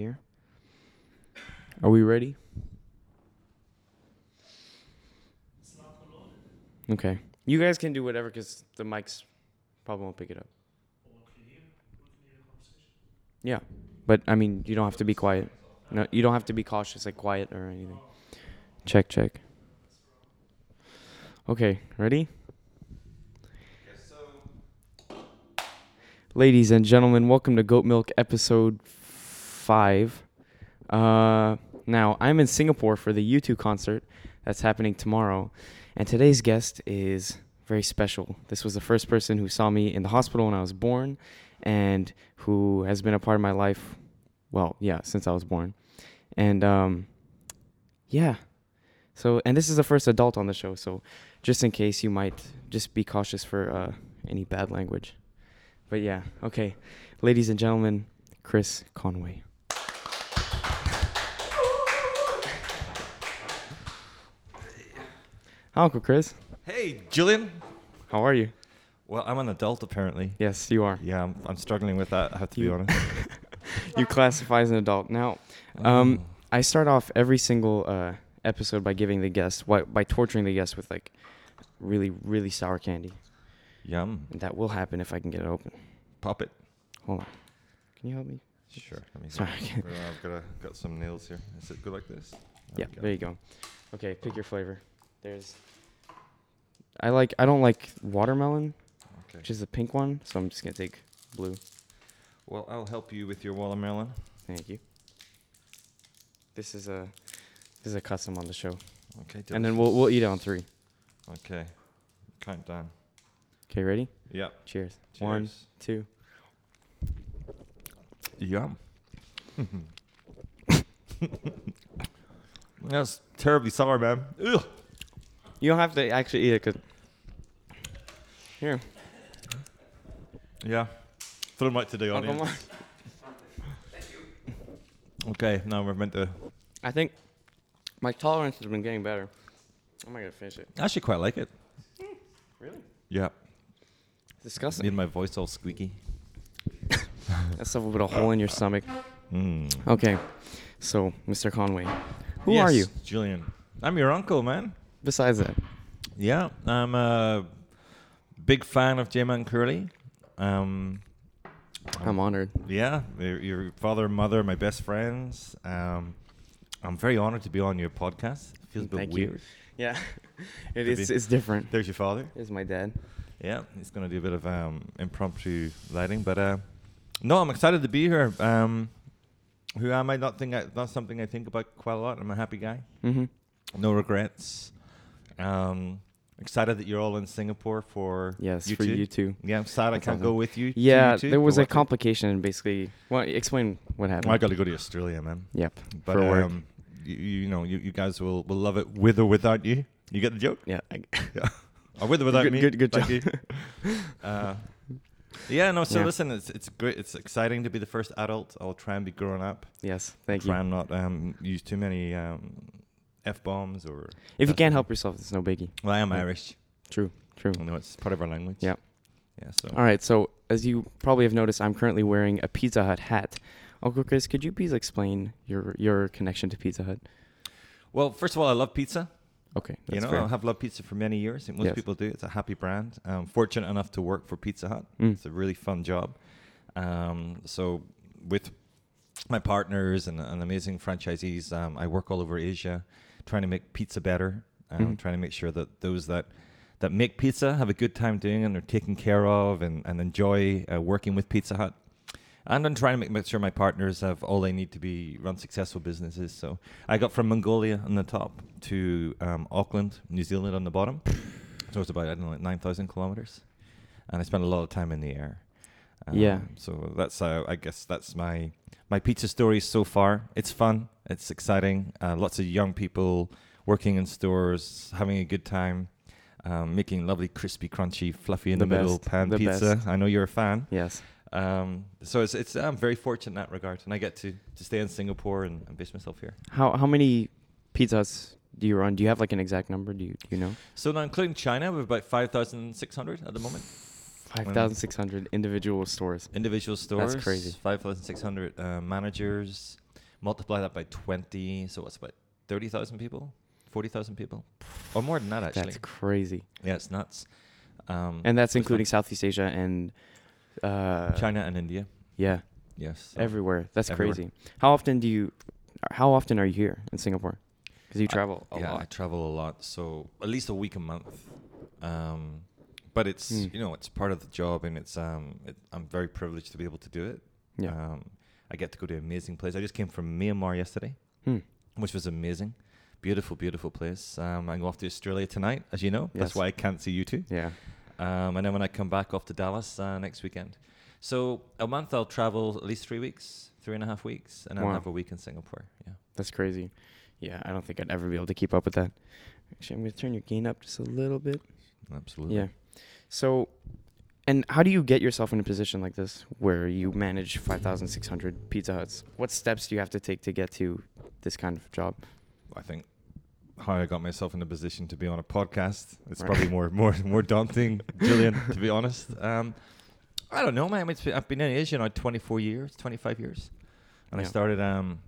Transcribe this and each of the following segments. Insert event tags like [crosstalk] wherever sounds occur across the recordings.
here. Are we ready? Okay. You guys can do whatever because the mics probably won't pick it up. Yeah, but I mean, you don't have to be quiet. No, you don't have to be cautious, like quiet or anything. Check, check. Okay, ready? Ladies and gentlemen, welcome to Goat Milk episode five. Uh, now, I'm in Singapore for the U2 concert that's happening tomorrow, and today's guest is very special. This was the first person who saw me in the hospital when I was born, and who has been a part of my life, well, yeah, since I was born. And um, yeah, so, and this is the first adult on the show, so just in case you might just be cautious for uh, any bad language. But yeah, okay. Ladies and gentlemen, Chris Conway. Uncle Chris. Hey, Julian. How are you? Well, I'm an adult apparently. Yes, you are. Yeah, I'm, I'm struggling with that. I have to be honest. [laughs] You classify as an adult. Now, um, Oh. I start off every single uh, episode by giving the guest, why, by torturing the guest with like really, really sour candy. yum. And that will happen if I can get it open. Pop it. Hold on. Can you help me? Sure. Let me. Sorry. Well, I've got a, got some nails here. Is it good like this? Yeah, go. there you go. Okay, pick your flavor. There's. I like. I don't like watermelon, Okay. which is the pink one. So I'm just gonna take blue. Well, I'll help you with your watermelon. Thank you. This is a. This is a custom on the show, Okay. and then we'll we'll eat it on three. Okay. Count down. Okay, ready? Yep. Cheers. One, two. Yum. [laughs] That's terribly sour, man. Ugh. You don't have to actually eat it, cause. Here, Yeah. Throw them right to the audience. [laughs] Okay, now we're meant to. I think my tolerance has been getting better. I'm not gonna finish it. I actually quite like it. Really? Yeah. Disgusting. Need my voice all squeaky. [laughs] That's stuff with a hole in your stomach. Mm. Okay, so Mr. Conway, who are you? Julian? I'm your uncle, man. Besides that, Yeah, I'm a big fan of J-Man Curly. Um, I'm honored. yeah, your, father and mother, are my best friends. Um, I'm very honored to be on your podcast. It feels a bit Thank you. weird. Yeah, [laughs] it is. be. It's different. There's your father. It's my dad. Yeah, he's going to do a bit of um, impromptu lighting, but uh, no, I'm excited to be here. Um, who am I? Not think I, not something I think about quite a lot. I'm a happy guy. Mm-hmm. No regrets. Um, excited that you're all in Singapore for Yes, you for you too. Yeah, I'm sad I can't awesome. go with you. Yeah, there was a complication. Basically, well, explain what happened. I got to go to Australia, man. Yep. But for work. um, you, you know, you, you guys will, will love it with or without you. You get the joke? Yeah. I, [laughs] Yeah. Or with or without Good- me? good- good job. [laughs] uh, yeah, no. So Yeah. listen, it's it's great. It's exciting to be the first adult. I'll try and be grown up. yes. Thank try you. Try and not um, use too many um, f bombs or. If you can't help yourself, it's no biggie. Well, I am Yeah. Irish. True. True. You know, it's part of our language. Yeah. Yeah. So. All right. So as you probably have noticed, I'm currently wearing a Pizza Hut hat. Uncle Chris, could you please explain your your connection to Pizza Hut? Well, first of all, I love pizza. Okay. you know, fair. I have loved pizza for many years. I think most Yes. people do. It's a happy brand. I'm fortunate enough to work for Pizza Hut. Mm. It's a really fun job. Um, so with my partners and, and amazing franchisees, um, I work all over Asia, trying to make pizza better. Um, Mhm. Trying to make sure that those that that make pizza have a good time doing it and are taken care of and, and enjoy uh, working with Pizza Hut. And I'm trying to make, make sure my partners have all they need to be run successful businesses. So I got from Mongolia on the top to um, Auckland, New Zealand on the bottom. [laughs] So it's about I don't know like nine thousand kilometers, and I spent a lot of time in the air. Um, Yeah. So that's uh, I guess that's my my pizza story so far. It's fun. It's exciting. Uh, lots of young people working in stores, having a good time, um, making lovely, crispy, crunchy, fluffy in the, The middle best. pan The pizza. best. I know you're a fan. Yes. Um, so it's it's I'm very fortunate in that regard, and I get to, to stay in Singapore and, and base myself here. How how many pizzas do you run? Do you have like an exact number? Do you do you know? So now, including China, we're about five thousand six hundred at the moment. Five thousand six hundred individual stores. Individual stores. That's crazy. Five thousand six hundred uh, managers. Multiply that by 20, so what's about 30,000 people? 40,000 people? Or more than that, actually. That's crazy. yeah, it's nuts. Um, And that's fun. including Southeast Asia and uh, China and India. Yeah, Yes. so- everywhere. That's everywhere. crazy. How often do you? How often are you here in Singapore? Because you I- travel a lot. yeah, I travel a lot, so at least a week a month. Um, but it's Mm. you know it's part of the job, and it's um it, I'm very privileged to be able to do it. Yeah. Um, I get to go to amazing places. I just came from Myanmar yesterday, Hmm. which was amazing. Beautiful, beautiful place. Um, I'm off to Australia tonight, as you know. That's why I can't see you two. Yeah. Um, and then when I come back off to Dallas uh, next weekend. So a month I'll travel at least three weeks, three and a half weeks, and then Wow. Have a week in Singapore. Yeah. That's crazy. Yeah, I don't think I'd ever be able to keep up with that. Actually, I'm gonna turn your gain up just a little bit. Absolutely. Yeah. So, and how do you get yourself in a position like this where you manage 5,600 Pizza Huts? What steps do you have to take to get to this kind of job? I think how I got myself in a position to be on a podcast. It's Right. probably more more more daunting, Julian, to be [laughs] honest. Um, I don't know, man. I mean, it's been, I've been in Asia now 24 years, 25 years, and I started um,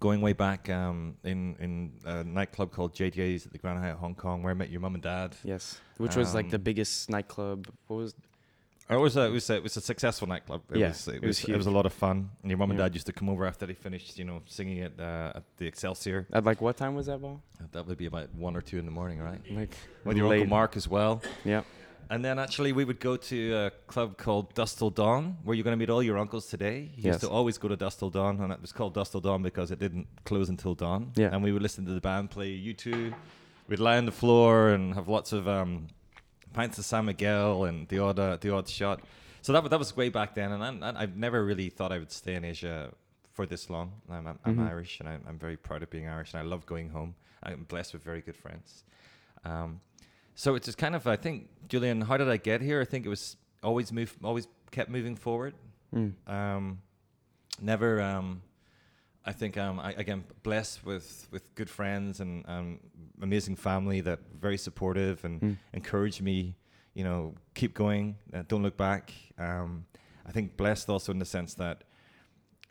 going way back um, in in a nightclub called JJ's at the Grand Hyatt Hong Kong, where I met your mum and dad. Yes. Which was like the Um, biggest nightclub. What was? It was a, it was a, it was a successful nightclub. It Yeah, was it, it was, was it was a lot of fun. And your mum and Yeah. dad used to come over after they finished, you know, singing it uh, at the Excelsior. At like what time was that ball? That would be about one or two in the morning, right? Like With your late. uncle Mark as well. Yeah. And then actually we would go to a club called Dusk Till Dawn, where you're going to meet all your uncles today. He Yes. used to always go to Dusk Till Dawn, and it was called Dusk Till Dawn because it didn't close until dawn. Yeah. And we would listen to the band play U2. We'd lie on the floor and have lots of um, pints of San Miguel and the odd uh, the odd shot. So that that was way back then, and, I, I've never really thought I would stay in Asia for this long. I'm, I'm, I'm Mhm. Irish, and I'm, I'm very proud of being Irish, and I love going home. I'm blessed with very good friends. Um, so it's just kind of, I think, Julian, how did I get here? I think it was always move, always kept moving forward. Mm. Um, never, um, I think, um, I, again, blessed with, with good friends and um, amazing family that very supportive and Mm. encouraged me, you know, keep going, uh, don't look back. Um, I think blessed also in the sense that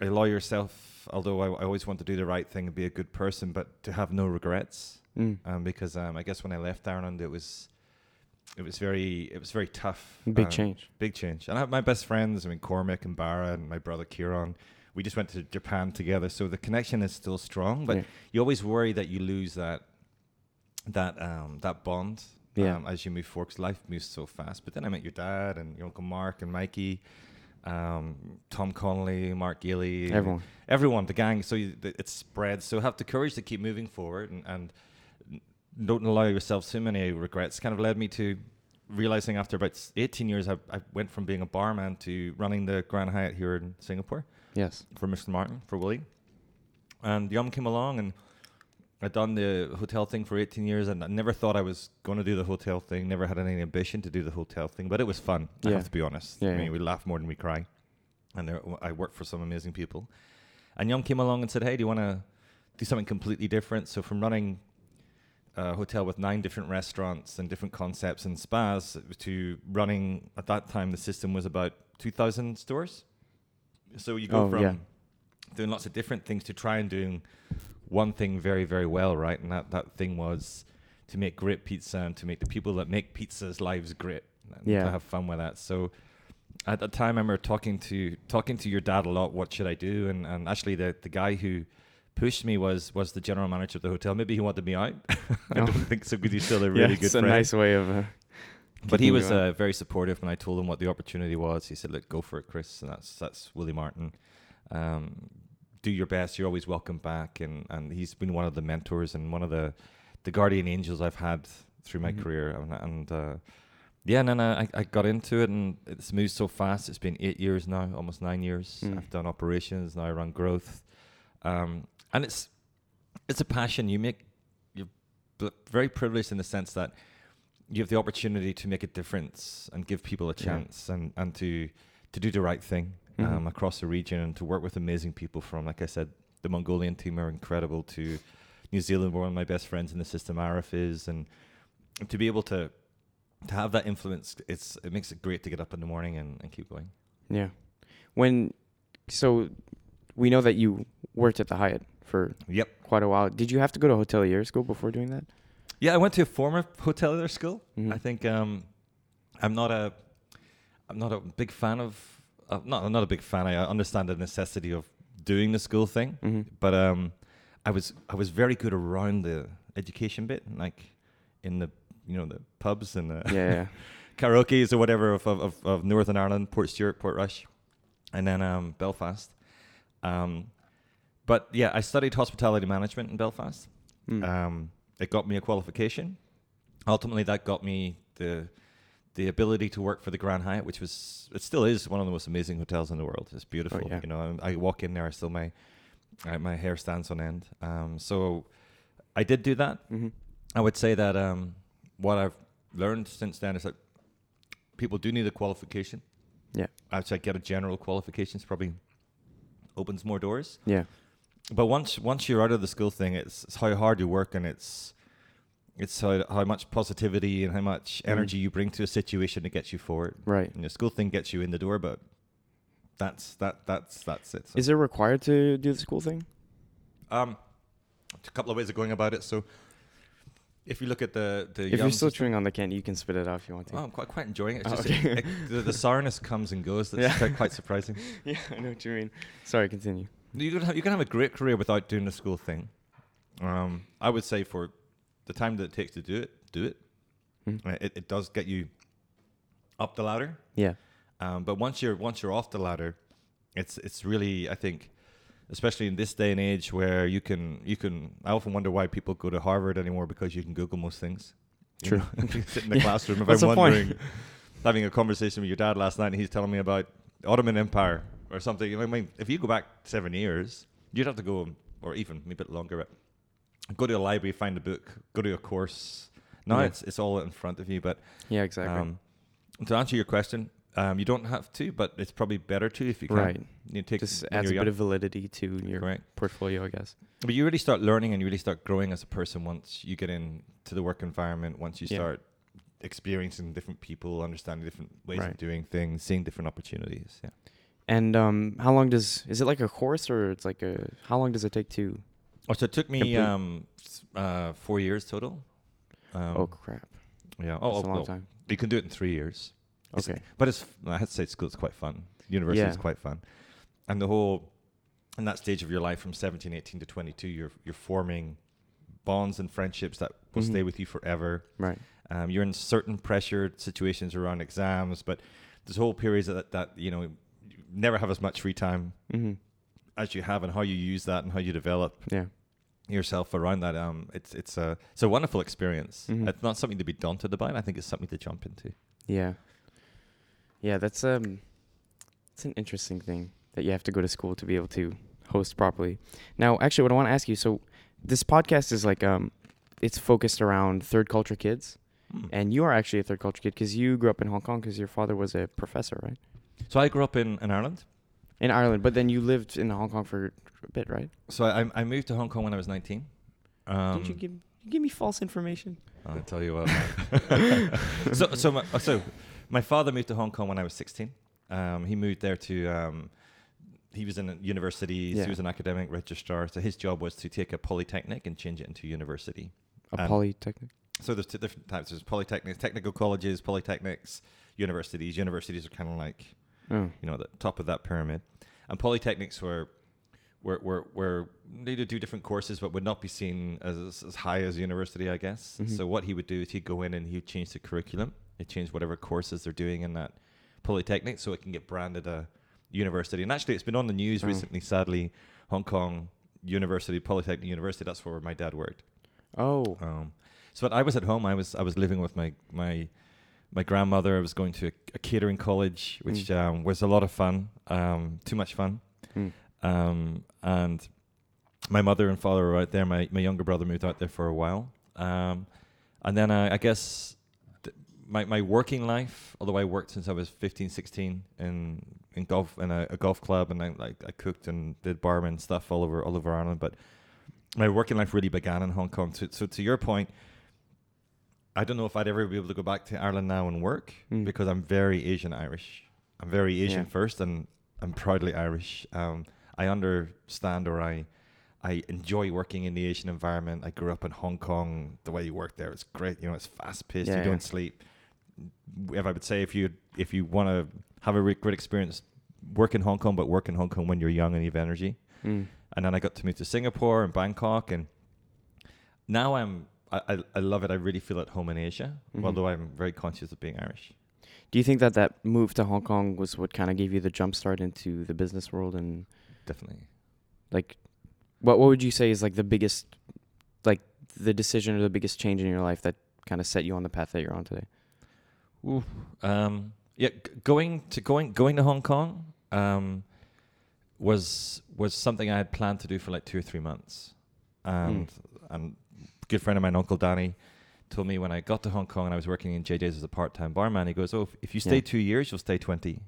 allow yourself, although I, I always want to do the right thing and be a good person, but to have no regrets Mm. um, because um, I guess when I left Ireland, it was it was very it was very tough. Big um, change. Big change. And I have my best friends. I mean, Cormac and Barra and my brother Kieran. We just went to Japan together, so the connection is still strong. But Yeah. you always worry that you lose that that um, that bond Yeah. um, as you move forward. 'cause life moves so fast. But then I met your dad and your uncle Mark and Mikey. Um, Tom Connolly, Mark Gilly, Everyone. everyone, the gang. So you, th- it spreads. So have the courage to keep moving forward and, and don't allow yourself too many regrets. Kind of led me to realizing after about 18 years, I, I went from being a barman to running the Grand Hyatt here in Singapore Yes. for Mr. Martin, for Willie. And Yum came along and I'd done the hotel thing for 18 years and I never thought I was going to do the hotel thing, never had any ambition to do the hotel thing, but it was fun, I have to be honest. Yeah, I mean, yeah. we laugh more than we cry. And there, I worked for some amazing people. And Yum came along and said, hey, do you want to do something completely different? So from running a hotel with nine different restaurants and different concepts and spas to running, at that time, the system was about 2,000 stores. So you go Oh, from yeah. doing lots of different things to try and doing one thing very, very well, right? And that, that thing was to make great pizza and to make the people that make pizzas lives great. And Yeah. To have fun with that. So at the time I remember talking to talking to your dad a lot, what should I do? And and actually the, the guy who pushed me was was the general manager of the hotel. Maybe he wanted me out. [laughs] I Oh. don't think so because he's still a really [laughs] yeah, good it's a friend. nice way of. Uh, But he was uh, very supportive when I told him what the opportunity was. He said, "Look, go for it, Chris." And that's that's Willie Martin. Um, do your best. You're always welcome back. And and he's been one of the mentors and one of the the guardian angels I've had through my Mhm. career. And, and uh, yeah, and then I, I got into it, and it's moved so fast. It's been eight years now, almost nine years. Mm. I've done operations now. I run growth, um, and it's it's a passion. You make you're very privileged in the sense that you have the opportunity to make a difference and give people a Yeah. chance and, and to to do the right thing Mhm. um, across the region and to work with amazing people from like I said the Mongolian team are incredible to New Zealand where one of my best friends in the system Arif is and to be able to to have that influence it's it makes it great to get up in the morning and, and keep going Yeah. When so we know that you worked at the Hyatt for Yep. quite a while. Did you have to go to hotelier school before doing that? Yeah, I went to a former hotelier school. Mhm. I think um, I'm not a I'm not a big fan of uh, not I'm not a big fan. I understand the necessity of doing the school thing, Mm-hmm. but um, I was I was very good around the education bit, like in the you know the pubs and the Yeah, yeah. [laughs] karaoke's or whatever of, of, of, of Northern Ireland, Portstewart, Port Rush, and then um, Belfast. Um, but yeah, I studied hospitality management in Belfast. Mm. Um, it got me a qualification. Ultimately, that got me the the ability to work for the Grand Hyatt, which was it still is one of the most amazing hotels in the world. It's beautiful. yeah. You know, and I walk in there, I still my I, my hair stands on end. Um, so I did do that. hmm I would say that um, what I've learned since then is that people do need a qualification. Yeah. I'd say get a general qualification is probably opens more doors. Yeah. But once once you're out of the school thing, it's, it's how hard you work and it's it's how, how much positivity and how much Mhm. energy you bring to a situation that gets you forward. Right. And the school thing gets you in the door, but that's that that's that's it. So, Is it required to do the school thing? um, a couple of ways of going about it. So if you look at the the If you're still chewing on the candy, you can spit it out if you want to. Oh, I'm quite quite enjoying it. It's Oh, just okay. it- it- the, the sourness comes and goes. That's [laughs] Yeah. quite, quite surprising. [laughs] yeah, I know what you mean. Sorry, continue. You can have you can have a great career without doing the school thing. Um, I would say for the time that it takes to do it, do it. Mhm. Uh, It, it does get you up the ladder. Yeah. Um, but once you're once you're off the ladder, it's it's really I think, especially in this day and age where you can you can I often wonder why people go to Harvard anymore because you can Google most things. True. [laughs] you sit in the [laughs] Yeah. classroom. If What's I'm the point? wondering, having a conversation with your dad last night, and he's telling me about Ottoman Empire or something. I mean, if you go back seven years, you'd have to go, or even a bit longer. But go to a library, find a book, go to a course. Now Yeah. it's it's all in front of you. But Yeah, exactly. um, to answer your question, um, you don't have to, but it's probably better to if you can. right. You take Just adds a you're bit of validity to your Correct. portfolio, I guess. But you really start learning and you really start growing as a person once you get into the work environment. Once you Yeah. start experiencing different people, understanding different ways Right. of doing things, seeing different opportunities. Yeah. And um, how long does is it like a course or it's like a how long does it take to? Oh, so it took me um, uh, four years total. Um, oh crap! yeah. That's Oh, a oh, long well, time. you can do it in three years. It's- Okay. But it's I had to say school is quite fun. University is quite fun. And the whole in that stage of your life from 17, 18 to 22, you're you're forming bonds and friendships that will Mhm. stay with you forever. Right. Um, you're in certain pressured situations around exams, but there's whole periods that, that you know never have as much free time hmm as you have, and how you use that and how you develop Yeah. yourself around that. Um, it's it's a it's a wonderful experience. Mhm. It's not something to be daunted about. I think it's something to jump into. Yeah. Yeah, that's um, it's an interesting thing that you have to go to school to be able to host properly. Now, actually, what I want to ask you, so this podcast is like um, it's focused around third culture kids, Hmm. and you are actually a third culture kid because you grew up in Hong Kong because your father was a professor, right? So I grew up in, in Ireland. In Ireland, but then you lived in Hong Kong for a bit, right? So I I moved to Hong Kong when I was 19. Um, Didn't you give you give me false information? I'll tell you what. [laughs] so so my, so my father moved to Hong Kong when I was 16. Um, he moved there to. Um, he was in universities. Yeah. He was an academic registrar. So his job was to take a polytechnic and change it into university. A Um, polytechnic. So there's two different types. There's polytechnics, technical colleges, polytechnics, universities. Universities are kind of like Oh, you know the top of that pyramid, and polytechnics were were were, were they would do different courses, but would not be seen as as high as university, I guess. Mhm. So what he would do is he'd go in and he'd change the curriculum. He'd change whatever courses they're doing in that polytechnic, so it can get branded a university. And actually, it's been on the news Oh. recently. Sadly, Hong Kong University, Polytechnic University. That's where my dad worked. oh, Um, so when I was at home, I was I was living with my my my grandmother. I was going to a, a catering college, which Mm. um, was a lot of fun. Um, too much fun. Mm. Um, and my mother and father were out there. My my younger brother moved out there for a while. Um, and then I, I guess th- my my working life, although I worked since I was 15, 16 in in golf in a, a golf club, and I like I cooked and did barman stuff all over all over Ireland, but my working life really began in Hong Kong. So, so to your point, I don't know if I'd ever be able to go back to Ireland now and work Mm. because I'm very Asian Irish. I'm very Asian Yeah. first, and I'm proudly Irish. Um, I understand or I I enjoy working in the Asian environment. I grew up in Hong Kong. The way you work there is great. You know, it's fast paced. Yeah, you yeah. don't sleep. If I would say if you if you want to have a re- great experience, work in Hong Kong, but work in Hong Kong when you're young and you have energy. Mm. And then I got to move to Singapore and Bangkok, and now I'm I, I, I love it. I really feel at home in Asia, Mhm. although I'm very conscious of being Irish. Do you think that that move to Hong Kong was what kind of gave you the jump start into the business world and Definitely. like what what would you say is like the biggest like the decision or the biggest change in your life that kind of set you on the path that you're on today? Ooh, um, yeah, g- going to going going to Hong Kong um, was was something I had planned to do for like two or three months, and and a good friend of mine, Uncle Danny, told me when I got to Hong Kong and I was working in JJ's as a part time barman, he goes, "Oh, if, if you stay Yeah. two years, you'll stay twenty,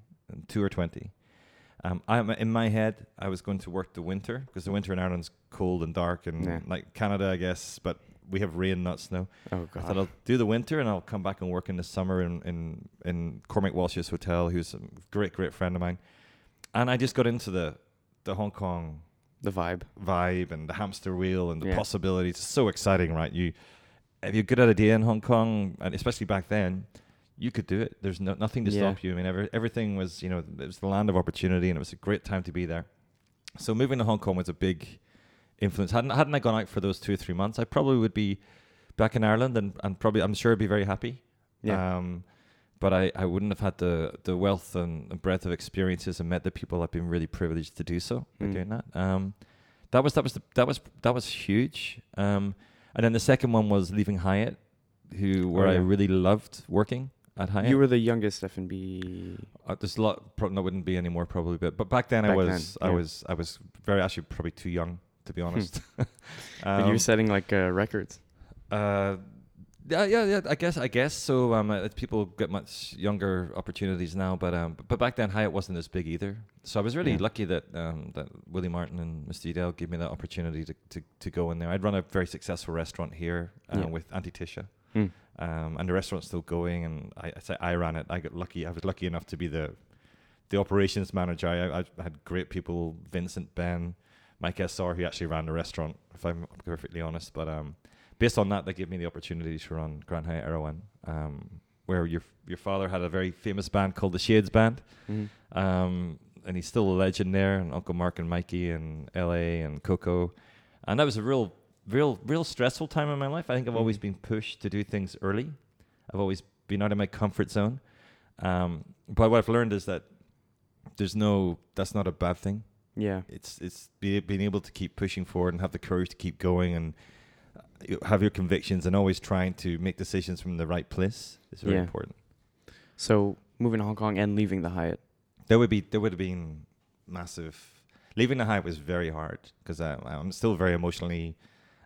two or 20. Um, I'm in my head, I was going to work the winter because the winter in Ireland's cold and dark and Yeah. like Canada, I guess, but we have rain, not snow. Oh God. I thought. I'll do the winter and I'll come back and work in the summer in in, in Cormac Walsh's hotel, who's a great great friend of mine. And I just got into the the Hong Kong The vibe. vibe and the hamster wheel and the Yeah. possibilities. It's so exciting, right? You if you're good at a day in Hong Kong, and especially back then, you could do it. There's no, nothing to Yeah. stop you. I mean, every, everything was, you know, it was the land of opportunity, and it was a great time to be there. So moving to Hong Kong was a big influence. Hadn't hadn't I gone out for those two or three months, I probably would be back in Ireland, and, and probably I'm sure I'd be very happy. Yeah. Um, but I, I wouldn't have had the, the wealth and, and breadth of experiences and met the people I've been really privileged to do so by Mm. doing that. Um, that was that was the, that was that was huge. Um, and then the second one was leaving Hyatt, who where I yeah. really loved working at Hyatt. You were the youngest F and B. uh, there's a lot. Pro- no, wouldn't be anymore probably, but but back then I was then, I was I was very actually probably too young to be honest. [laughs] But you Um, were setting like uh, records. uh, yeah, yeah, yeah. I guess, I guess so. Um, uh, people get much younger opportunities now, but um, but back then Hyatt wasn't as big either. So I was really Yeah. lucky that um, that Willie Martin and Mr. Udell gave me that opportunity to, to, to go in there. I'd run a very successful restaurant here uh, Yeah. with Auntie Tisha, Mm. um, and the restaurant's still going. And I, I say I ran it. I got lucky. I was lucky enough to be the the operations manager. I, I had great people, Vincent, Ben, Mike SR, who actually ran the restaurant. If I'm perfectly honest, but um, based on that, they gave me the opportunity to run Grand Hyatt Erawan, um, where your your father had a very famous band called the Shades Band, Mhm. um, and he's still a legend there. And Uncle Mark and Mikey and L.A. and Coco, and that was a real, real, real stressful time in my life. I think I've always Mhm. been pushed to do things early. I've always been out of my comfort zone. Um, but what I've learned is that there's no that's not a bad thing Yeah. it's it's be, being able to keep pushing forward and have the courage to keep going and have your convictions and always trying to make decisions from the right place is very Yeah. important. So moving to Hong Kong and leaving the Hyatt. There would be there would have been massive. Leaving the Hyatt was very hard because I'm still very emotionally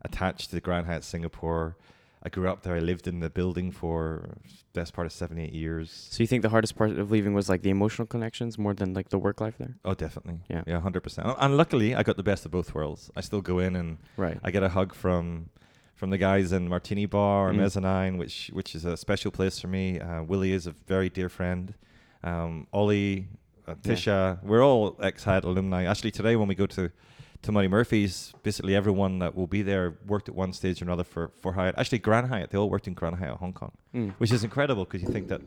attached to the Grand Hyatt Singapore. I grew up there. I lived in the building for best part of seven eight years. So you think the hardest part of leaving was like the emotional connections more than like the work life there? Oh, definitely. Yeah. yeah, hundred percent. And luckily, I got the best of both worlds. I still go in and Right. I get a hug from from the guys in Martini Bar or Mm. Mezzanine, which which is a special place for me. Uh, Willie is a very dear friend. Um, Ollie, uh, Yeah. Tisha, we're all ex Hyatt alumni. Actually, today when we go to to Muddy Murphy's, basically everyone that will be there worked at one stage or another for for Hyatt. Actually, Grand Hyatt, they all worked in Grand Hyatt Hong Kong, Mm. which is incredible because you think that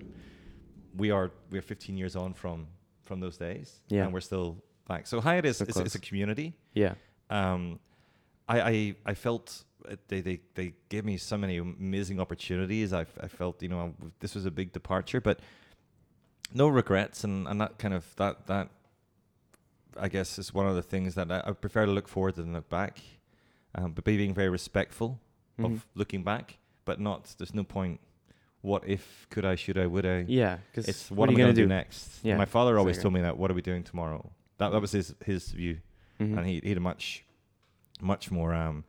we are we're 15 years on from from those days, Yeah. and we're still back. So Hyatt is it's, it's a community Yeah. um, I, I I felt they, they they gave me so many amazing opportunities. I, I felt you know this was a big departure, but no regrets, and, and that kind of that that I guess is one of the things that I, I prefer to look forward than look back, um, but being very respectful Mhm. of looking back, but not. There's no point. What if? Could I? Should I? Would I? Yeah. Because It's what, what, am I gonna gonna do? do next? Yeah, My father always told me that. What are we doing tomorrow? That that was his his view Mhm. and he, he had a much much more um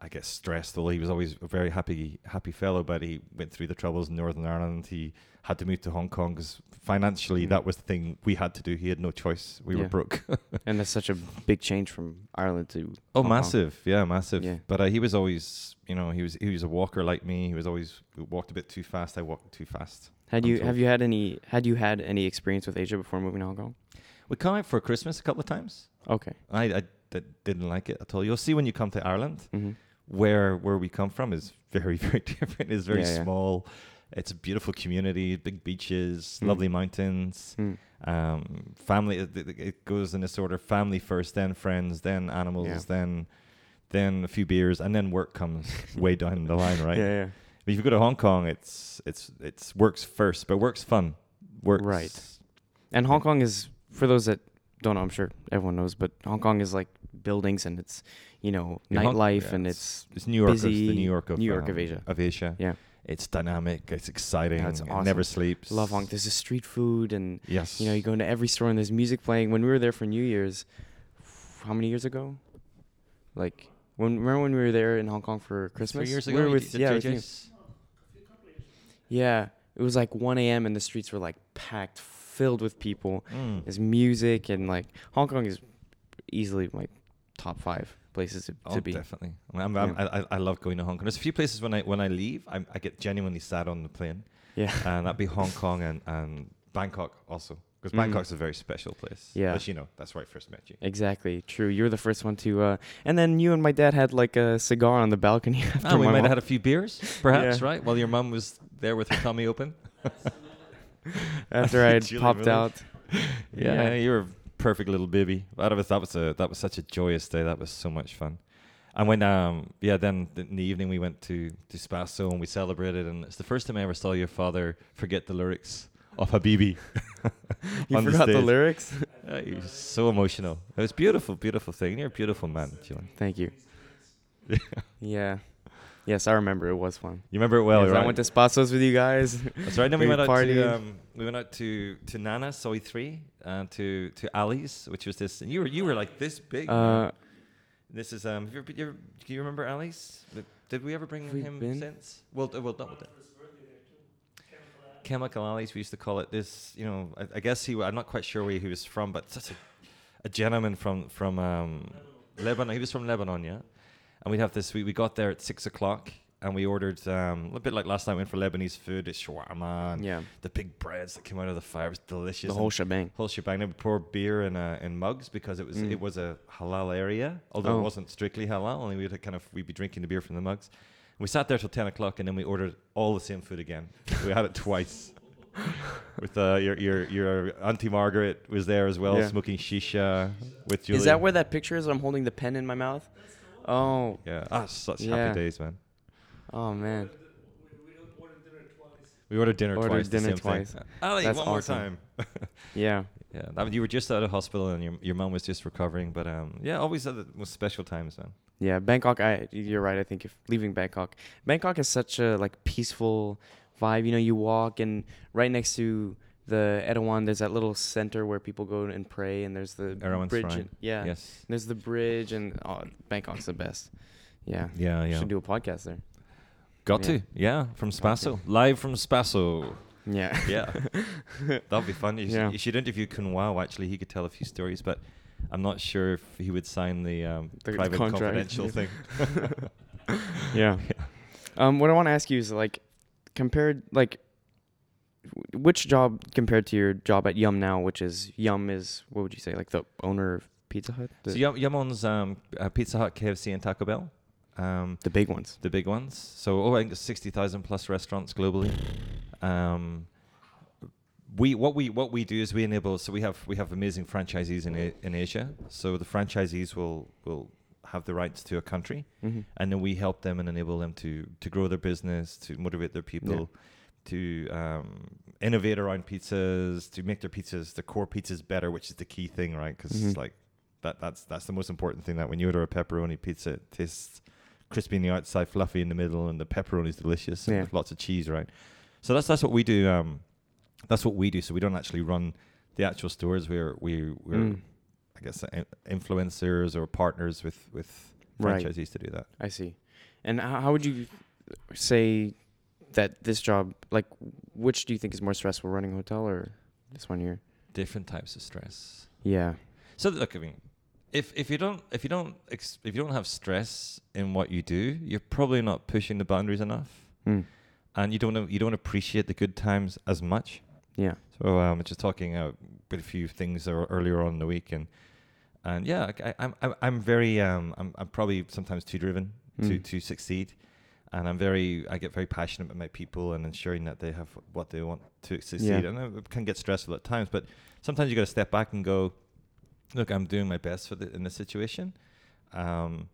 I guess stressed although he was always a very happy happy fellow but he went through the troubles in Northern Ireland he had to move to Hong Kong because financially Mm. that was the thing we had to do he had no choice we Yeah. were broke [laughs] and that's such a big change from Ireland to oh Hong Kong. massive yeah massive Yeah. but uh, he was always you know he was he was a walker like me he was always walked a bit too fast I walked too fast Had you have you had any had you had any experience with Asia before moving to Hong Kong? We come out for Christmas a couple of times. Okay. I, I d- didn't like it at all. You'll see when you come to Ireland hmm where where we come from is very [laughs] very different. It's very Yeah, yeah. small. It's a beautiful community, big beaches, Mm. lovely mountains. Mm. Um, family. It, it- goes in this order: family first, then friends, then animals, Yeah. then then a few beers, and then work comes [laughs] way down the line, right? Yeah, yeah. But if you go to Hong Kong, it's it's it's works first, but work's fun. Works Right. And Hong Kong is for those that don't know. I'm sure everyone knows, but Hong Kong is like buildings and it's you know nightlife yeah, and it's- it's New York, it's the New York of New York um, of Asia. Of Asia. Yeah. It's dynamic. It's exciting. it's It never sleeps. love Hong. Kong. There's a street food and Yes. you know you go into every store and there's music playing. When we were there for New Year's, how many years ago? Like when remember when we were there in Hong Kong for Christmas? Three years We ago, were with yeah, with yeah. It was like 1 a.m. and the streets were like packed, filled with people. Mm. There's music and like Hong Kong is easily like top five places to, to Oh, be. definitely. I'm, I'm, Yeah. I, I- I love going to Hong Kong. There's a few places when I when I leave, I'm, I get genuinely sad on the plane, Yeah. [laughs] and that'd be Hong Kong and, and Bangkok also, because Mm. Bangkok's a very special place. Yeah. As you know, that's where I first met you. Exactly. True. You were the first one to. Uh, and then you and my dad had like a cigar on the balcony. [laughs] After Ah, we might mom- have had a few beers, perhaps, Yeah. right? While your mum was there with her tummy open. [laughs] after I had popped out. Yeah, you were perfect little baby. That was that was a that was such a joyous day. That was so much fun. And when um yeah, then in the evening we went to to Spasso and we celebrated, and it's the first time I ever saw your father forget the lyrics of Habibi. [laughs] [laughs] You on the forgot the, lyrics. Uh, he was so emotional. It was beautiful, beautiful thing. You're a beautiful man, Julian. Thank you. [laughs] yeah. Yes, I remember. It was fun. You remember it well, Yes, right? I went to Spassos with you guys. That's right. Then we we went out to um, we went out to to Nana Soi Three and to to Ali's, which was this. And you were you were like this big. Uh, This is um. Have you ever, you ever, do you remember Ali's? Did, we ever bring him been? since? Well, uh, well, double that. Chemical Ali's, we used to call it. This, you know, I, I guess he. I'm not quite sure where he was from, but such a, a gentleman from from um, Lebanon. He was from Lebanon, yeah. And we'd have this. We, we got there at six o'clock, and we ordered um, a bit like last night. We went for Lebanese food. It's shawarma and yeah. the big breads that came out of the fire. It was delicious. The whole shebang. whole shebang. They would pour beer in uh, in mugs because it was Mm. it was a halal area, although Oh. it wasn't strictly halal. Only we'd kind of we'd be drinking the beer from the mugs. We sat there till ten o'clock, and then we ordered all the same food again. we had it twice. [laughs] With uh, your your your auntie Margaret was there as well, Yeah. smoking shisha with Julie. Is that where that picture is? I'm holding the pen in my mouth. Oh. Yeah, ah, such Yeah. happy days, man. Oh man. We ordered dinner twice. We Ordered twice. dinner thing. twice. [laughs] Ali, That's one more awesome. time. [laughs] Yeah. Yeah, that, was- you were just out of hospital and your your mom was just recovering, but um, yeah, always had the most special times, man. Yeah, Bangkok. I you're right. I think if leaving Bangkok, Bangkok is such a like peaceful vibe. You know, you walk and right next to the Erawan, there's that little center where people go and pray, and there's the Erawan bridge. And- yeah, Yes. there's the bridge, and oh, Bangkok's the best. Yeah, Yeah, yeah. should do a podcast there. Got Yeah. to. Yeah, from Spasso. Live from Spasso. Yeah, Yeah. [laughs] That'd be fun. You, Yeah. should, you should interview Kun Wow, actually. He could tell a few stories, but I'm not sure if he would sign the, um, The private contract. confidential [laughs] thing. yeah. [laughs] Um, what I want to ask you is like, compared like, which job compared to your job at Yum now, which is Yum is what would you say like the owner of Pizza Hut, the, So Yum, Yum owns um, uh, Pizza Hut, KFC, and Taco Bell. Um, the big ones. the big ones. So oh, I think sixty thousand plus restaurants globally. Um, we what we what we do is we enable. So we have we have amazing franchisees in A- in Asia. So the franchisees will will have the rights to a country, Mm-hmm. and then we help them and enable them to to grow their business, to motivate their people, to um, innovate around pizzas, to make their pizzas, the core pizzas better, which is the key thing, right? Because Mhm. like that that's that's the most important thing. That when you order a pepperoni pizza, it tastes crispy on the outside, fluffy in the middle, and the pepperoni is delicious and Yeah. with lots of cheese, right? So that's that's what we do. Um, that's what we do. So we don't actually run the actual stores. We're we we're Mm. I guess uh, influencers or partners with with Right. franchisees to do that. I see. And how would you say that this job, like, which do you think is more stressful, running a hotel or this one here? Different types of stress. Yeah. So look, I mean, if if you don't if you don't ex- if you don't have stress in what you do, you're probably not pushing the boundaries enough, Mm. and you don't you don't appreciate the good times as much. Yeah. So So um, just talking uh, with a few things earlier on in the week, and and yeah, I, I'm I'm I'm very um I'm I'm probably sometimes too driven to Mm. to succeed, and I'm very I get very passionate about my people and ensuring that they have what they want to succeed, Yeah. and it can get stressful at times, but sometimes you got to step back and go, look, I'm doing my best for the in this situation. Um,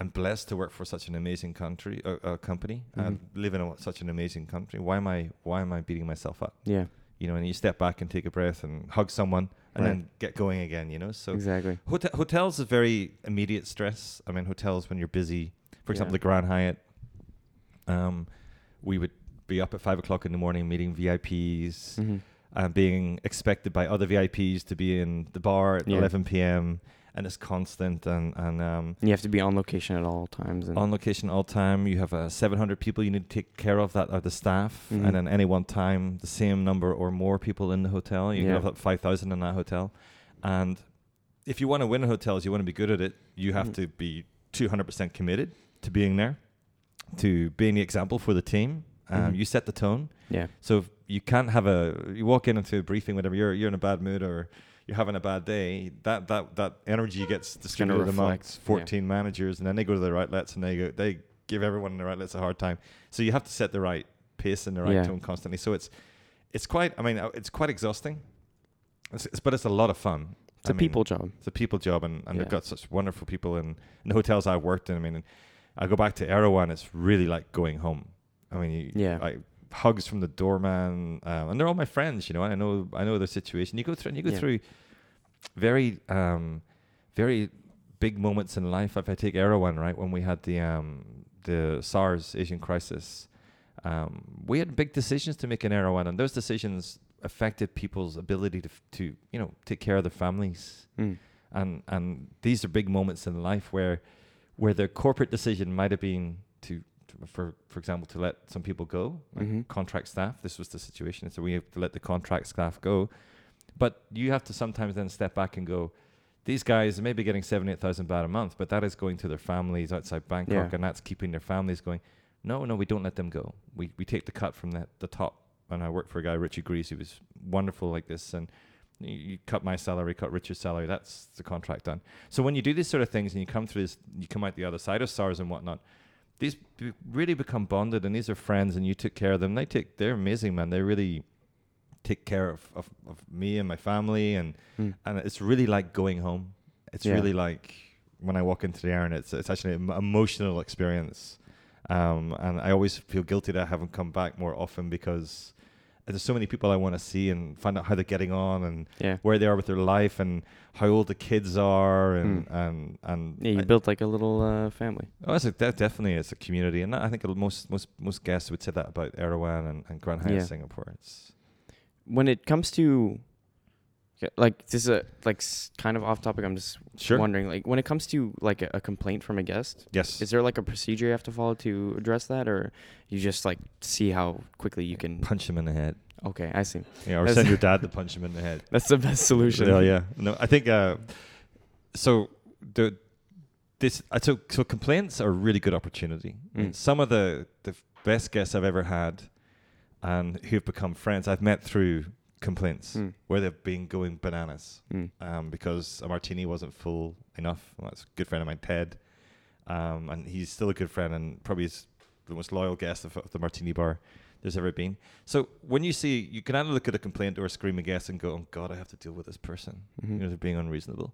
I'm blessed to work for such an amazing country, uh, uh, company, and Mhm. live in a, such an amazing country. Why am I why am I beating myself up? Yeah. you know, and you step back and take a breath and hug someone and Right. then get going again, you know. So exactly. hotel, hotels is very immediate stress. I mean, hotels when you're busy, for example, Yeah. the Grand Hyatt, um, we would be up at five o'clock in the morning meeting VIPs, hmm and being expected by other VIPs to be in the bar at Yeah. 11 p.m. and it's constant and and um, You have to be on location at all times. And on location all time. You have uh, 700 people you need to take care of that are the staff, Mhm. and at any one time, the same number or more people in the hotel. You Yeah. can have like 5,000 in that hotel, and if you want to win hotels, you want to be good at it. You have Mhm. to be 200% committed to being there, to being the example for the team. Um, Mhm. You set the tone. yeah. So if you can't have a you walk in into a briefing, whatever you're you're in a bad mood or you're having a bad day. That that that energy gets distributed amongst yeah. 14 managers, and then they go to the outlets and they go they give everyone in the outlets a hard time. So you have to set the right pace and the right Yeah. tone constantly. So it's it's quite I mean uh, it's quite exhausting, it's, it's, but it's a lot of fun. It's I a mean, people job. It's a people job, and, and Yeah. they've got such wonderful people in, in the hotels I've worked in. I mean, I go back to Erawan, it's really like going home. I mean, you, Yeah. like hugs from the doorman, um, and they're all my friends. You know, I know I know their situation. You go through, and you go Yeah. through very, um, very big moments in life. If I take Erawan, right when we had the um, the SARS Asian crisis, um, we had big decisions to make in Erawan, and those decisions affected people's ability to f- to you know take care of their families Mm. and and these are big moments in life where where their corporate decision might have been to, to for for example to let some people go like Mhm. contract staff this was the situation. So we have to let the contract staff go. But you have to sometimes then step back and go these guys may be getting seven eight thousand baht a month but that is going to their families outside bangkok Yeah. and that's keeping their families going. No no we don't let them go. We we take the cut from the, the top. And i worked for a guy richie grease who was wonderful like this. And you, you cut my salary, cut Richard's salary. That's the contract done. So when you do these sort of things and you come through this, you come out the other side of SARS and whatnot. These be- really become bonded, and these are friends, and you took care of them. They take, they're amazing, man. They really take care of, of, of me and my family, and Mm. and it's really like going home. It's Yeah. really like when I walk into the Erawan, it's it's actually an emotional experience, um, and I always feel guilty that I haven't come back more often because there's so many people I want to see and find out how they're getting on and Yeah. where they are with their life and how old the kids are and Hmm. and and Yeah, you I- built like a little uh, family. Oh, it's a, de- definitely it's a community, and I think most most most guests would say that about Erawan and, and Grand Hyatt Yeah. Singapore. It's When it comes to like this is a like kind of off topic. I'm just sure. wondering like when it comes to like a, a complaint from a guest, yes. is there like a procedure you have to follow to address that, or you just like see how quickly you can? punch him in the head. Okay, I see. Yeah, or That's- send [laughs] your dad to punch him in the head. That's the best solution. Yeah, yeah. No, I think uh, so. The this uh, so so complaints are a really good opportunity. Mm. Some of the the best guests I've ever had, and who've become friends, I've met through complaints Mm. where they've been going bananas Mm. um, because a martini wasn't full enough. Well, that's a good friend of mine, Ted, um, and he's still a good friend and probably is the most loyal guest of, of the martini bar there's ever been. So when you see, you can either look at a complaint or a scream a guest and go, "Oh God, I have to deal with this person." Mhm. You know, they're being unreasonable.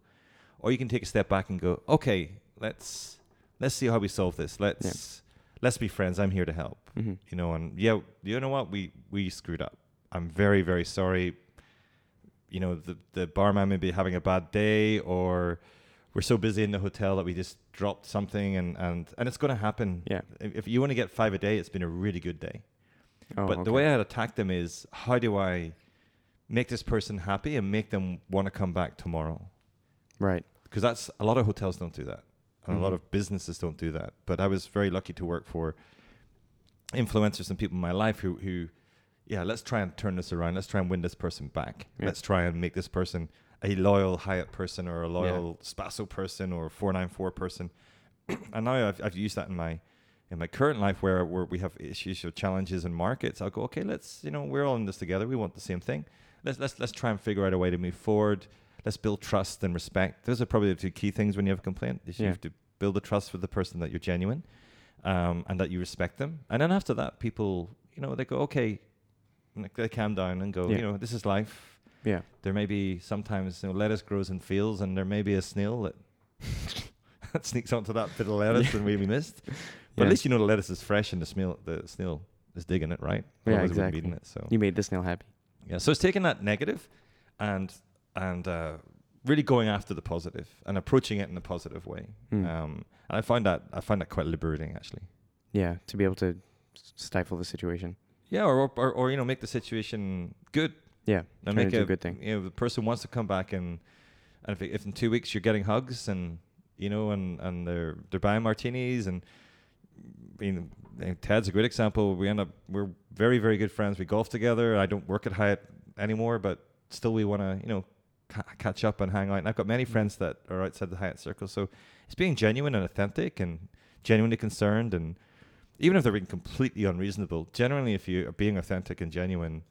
Or you can take a step back and go, "Okay, let's let's see how we solve this. Let's let's be friends. I'm here to help." Mhm. You know, and yeah, you know what? We we screwed up. I'm very very sorry. You know, the the barman may be having a bad day, or we're so busy in the hotel that we just dropped something, and and and it's going to happen. Yeah. If, if you want to get five a day, it's been a really good day. Oh, but the way I'd attack them is, how do I make this person happy and make them want to come back tomorrow? right. because that's a lot of hotels don't do that and a lot Mhm. of businesses don't do that but i was very lucky to work for influencers and people in my life who who yeah let's try and turn this around let's try and win this person back Yeah. let's try and make this person a loyal hyatt person or a loyal Spasso person or 494 person [clears throat] and now I've, I've used that in my in my current life where, where we have issues or challenges in markets i'll go okay let's you know we're all in this together we want the same thing let's let's let's try and figure out a way to move forward. Let's build trust and respect. Those are probably the two key things when you have a complaint. is You have to build the trust with the person that you're genuine, um, and that you respect them. And then after that, people, you know, they go, okay, and they calm down and go, Yeah. you know, this is life. Yeah. There may be sometimes you know, lettuce grows in fields, and there may be a snail that [laughs] that sneaks onto that bit of lettuce and we missed. [laughs] But Yeah. at least you know the lettuce is fresh and the snail the snail is digging it, right? Yeah, Otherwise it wouldn't be exactly. eating it. So You made the snail happy. yeah, so it's taking that negative and and uh, really going after the positive and approaching it in a positive way. Mm. Um, and I find that I find that quite liberating actually. Yeah, to be able to s- stifle the situation. Yeah, or or, or you know make the situation good. Yeah, And make do a good thing. You know, the person wants to come back and and if, if in two weeks you're getting hugs and you know and and they're they're buying martinis and I mean Ted's a great example. We end up we're very very good friends. We golf together. I don't work at Hyatt anymore, but still we want to you know ca- catch up and hang out. And I've got many mm. friends that are outside the Hyatt circle, so it's being genuine and authentic and genuinely concerned and even if they're being completely unreasonable, generally if you are being authentic and genuine,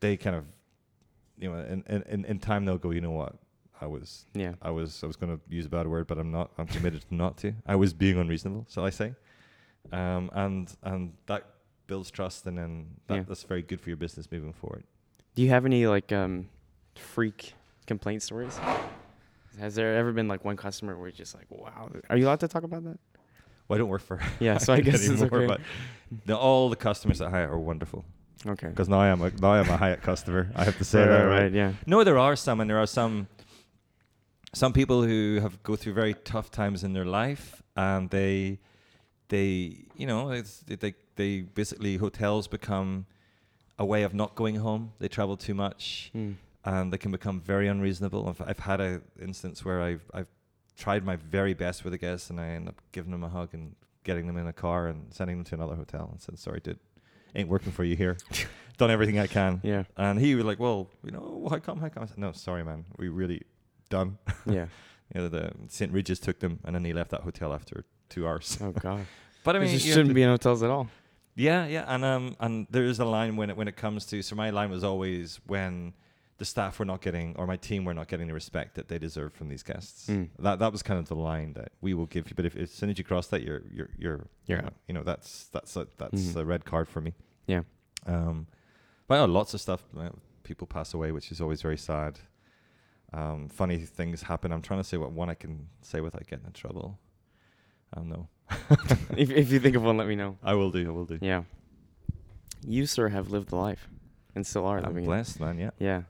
they kind of you know in in, in time they'll go, you know what, I was Yeah. I was I was going to use a bad word, but I'm not. I'm committed not to. I was being unreasonable, shall I say? Um, and and that builds trust, and then that, Yeah. that's very good for your business moving forward. Do you have any like um freak complaint stories? Has there ever been like one customer where you're just like, wow? Are you allowed to talk about that? Well, I don't work for [laughs] Yeah, so I guess it's okay. but the, all the customers at Hyatt are wonderful Okay. because now I'm a now I'm a Hyatt customer. I have to say right, that right, right. Yeah. No, there are some, and there are some some people who have go through very tough times in their life, and they they you know it's they they basically hotels become a way of not going home. They travel too much, Mm. and they can become very unreasonable. I've, I've had a instance where I've I've tried my very best with the guests, and I end up giving them a hug and getting them in a car and sending them to another hotel, and said, "Sorry, dude, ain't working for you here. [laughs] Done everything I can." Yeah. And he was like, "Well, you know, how come? How come?" I said, "No, sorry, man. We really done." [laughs] Yeah. you know, the St. Regis took them, and then he left that hotel after two hours. Oh God. [laughs] But I mean, you shouldn't be in hotels at all. yeah, yeah, and um, and there is a line when it when it comes to. So my line was always when the staff were not getting, or my team were not getting the respect that they deserve from these guests. Mm. That that was kind of the line that we will give you. But if as soon as you cross that, you're you're you're You're you know, you know that's that's a, that's Mhm. a red card for me. Yeah. Um, but yeah, lots of stuff. People pass away, which is always very sad. Um, funny things happen. I'm trying to say what one I can say without getting in trouble. I don't know. [laughs] if if you think of one, let me know. I will do. I will do. Yeah. You sir have lived the life, and still are I'm living it. blessed, man. Yeah. Yeah.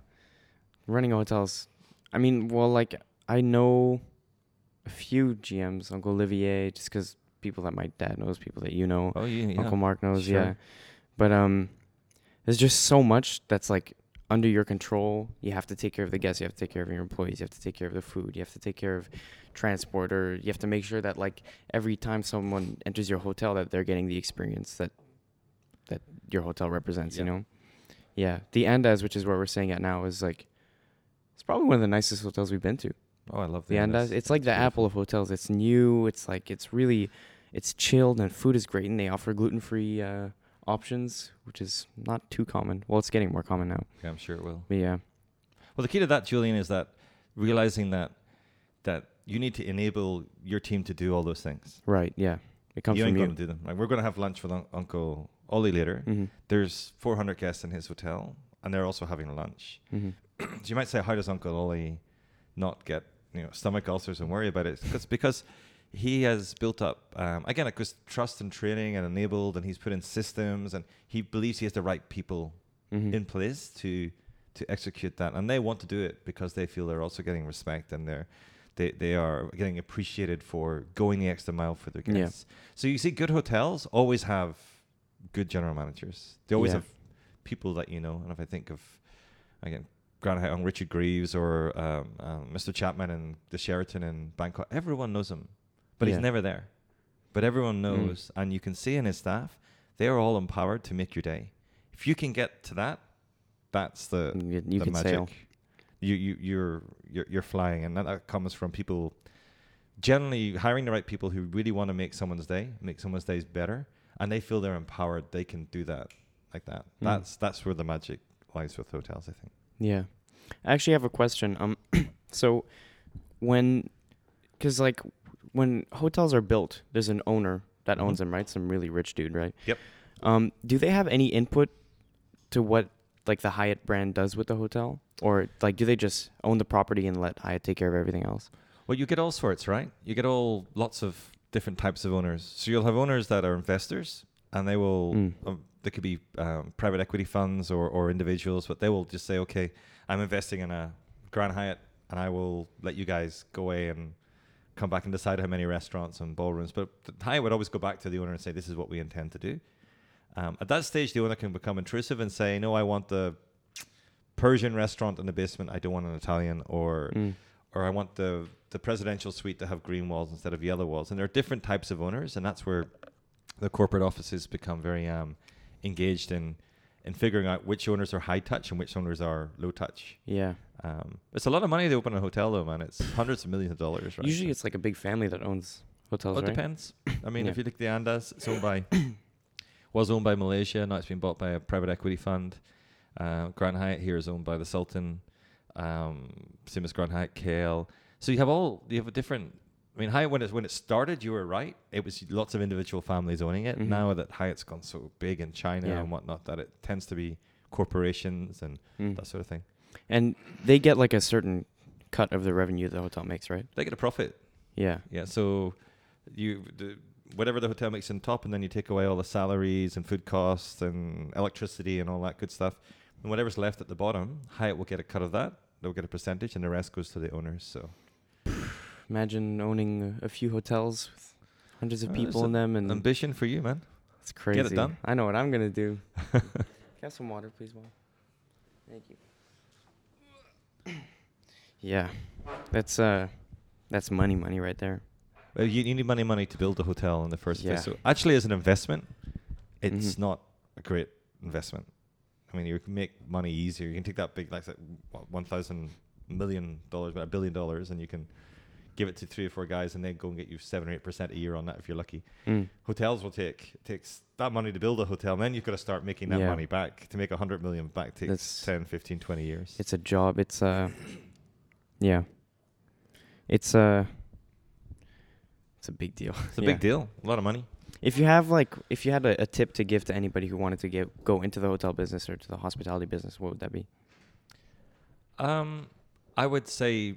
Running hotels. I mean, well, like I know a few GMs, Uncle Olivier, just because people that my dad knows, people that you know, Oh, yeah. Uncle Mark knows, sure. yeah. But um, there's just so much that's like under your control. You have to take care of the guests. You have to take care of your employees. You have to take care of the food. You have to take care of transport, or you have to make sure that like every time someone enters your hotel, that they're getting the experience that that your hotel represents. You know, yeah. The Andaz, which is where we're staying at now, is like probably one of the nicest hotels we've been to. Oh, I love The Andaz. Andaz. It's like the. Apple of hotels. It's new. It's like it's really, it's chilled and food is great and they offer gluten free uh, options, which is not too common. Well, it's getting more common now. Yeah, I'm sure it will. But yeah, Well, the key to that, Julian, is that realizing that that you need to enable your team to do all those things. right. Yeah, it comes you from ain't you. going to do them. Like we're going to have lunch with un- Uncle Ollie later. hmm There's 400 guests in his hotel, and they're also having lunch. hmm [clears throat] so you might say, how does Uncle Ollie not get you know stomach ulcers and worry about it? It's because he has built up um, again, it goes trust and training and enabled, and he's put in systems, and he believes he has the right people hmm in place to to execute that, and they want to do it because they feel they're also getting respect and they're they they are getting appreciated for going the extra mile for their Yeah. guests. So you see, good hotels always have good general managers. They always Yeah. have people that you know. And if I think of again. Grand Hyatt on Richard Greaves or um, um, Mr. Chapman and the Sheraton in Bangkok. Everyone knows him, but Yeah. he's never there. But everyone Mm. knows, and you can see in his staff, they are all empowered to make your day. If you can get to that, that's the You, you the magic. sail. You you you're you're, you're flying, and that, that comes from people. Generally, hiring the right people who really want to make someone's day, make someone's days better, and they feel they're empowered. They can do that like that. Mm. That's that's where the magic lies with hotels. I think. Yeah. I actually have a question. Um, [clears throat] so when, because like when hotels are built, there's an owner that Mhm. owns them, right? Some really rich dude, right? Yep. Um, do they have any input to what like the Hyatt brand does with the hotel, or like do they just own the property and let Hyatt take care of everything else? Well, you get all sorts, right? You get all lots of different types of owners. So you'll have owners that are investors, and they will. Mm. Um, they could be um, private equity funds or, or individuals, but they will just say, "Okay, I'm investing in a Grand Hyatt, and I will let you guys go away and come back and decide how many restaurants and ballrooms." But the Hyatt would always go back to the owner and say, "This is what we intend to do." Um, at that stage, the owner can become intrusive and say, "No, I want the Persian restaurant in the basement. I don't want an Italian or." Mm. or I want the the presidential suite to have green walls instead of yellow walls. And there are different types of owners, and that's where the corporate offices become very um, engaged in in figuring out which owners are high touch and which owners are low touch. Yeah. Um, it's a lot of money to open a hotel, though, man. It's hundreds of millions of dollars, right? Usually it's like a big family that owns hotels, Well, it right? depends. I mean, Yeah. if you look at the Andaz, it's owned by [coughs] was owned by Malaysia. Now it's been bought by a private equity fund. Uh, Grand Hyatt here is owned by the Sultan. Um, same as Grand Hyatt KL. So you have all you have a different. I mean, Hyatt when it when it started, you were right. It was lots of individual families owning it. Mhm. Now that Hyatt's gone so big in China Yeah. and whatnot, that it tends to be corporations and Mm. that sort of thing. And they get like a certain cut of the revenue the hotel makes, right? They get a profit. Yeah. Yeah, so you the, whatever the hotel makes in top, and then you take away all the salaries and food costs and electricity and all that good stuff, and whatever's left at the bottom, Hyatt will get a cut of that. They'll get a percentage, and the rest goes to the owners. So Imagine owning a few hotels with hundreds of Uh, people in them, and ambition for you, man. it's crazy. Get it done. I know what I'm gonna do. [laughs] Have some water, please, Mom? Thank you. [clears throat] yeah, that's uh, that's money, money right there. Uh, you, you need money, money to build a hotel in the first Yeah. place. So actually, as an investment, it's Mhm. not a great investment. I mean, you can make money easier. You can take that big, like, what, one thousand million dollars, about a billion dollars, and you can give it to three or four guys, and then go and get you seven or eight percent a year on that if you're lucky. Mm. Hotels will take it takes that money to build a hotel, and then you've got to start making that Yeah. money back. To make a hundred million back takes That's- 10, 15, 20 years. It's a job. It's a yeah, it's a it's a big deal. It's a [laughs] Yeah. big deal. A lot of money. If you have like, if you had a, a tip to give to anybody who wanted to get go into the hotel business or to the hospitality business, what would that be? Um, I would say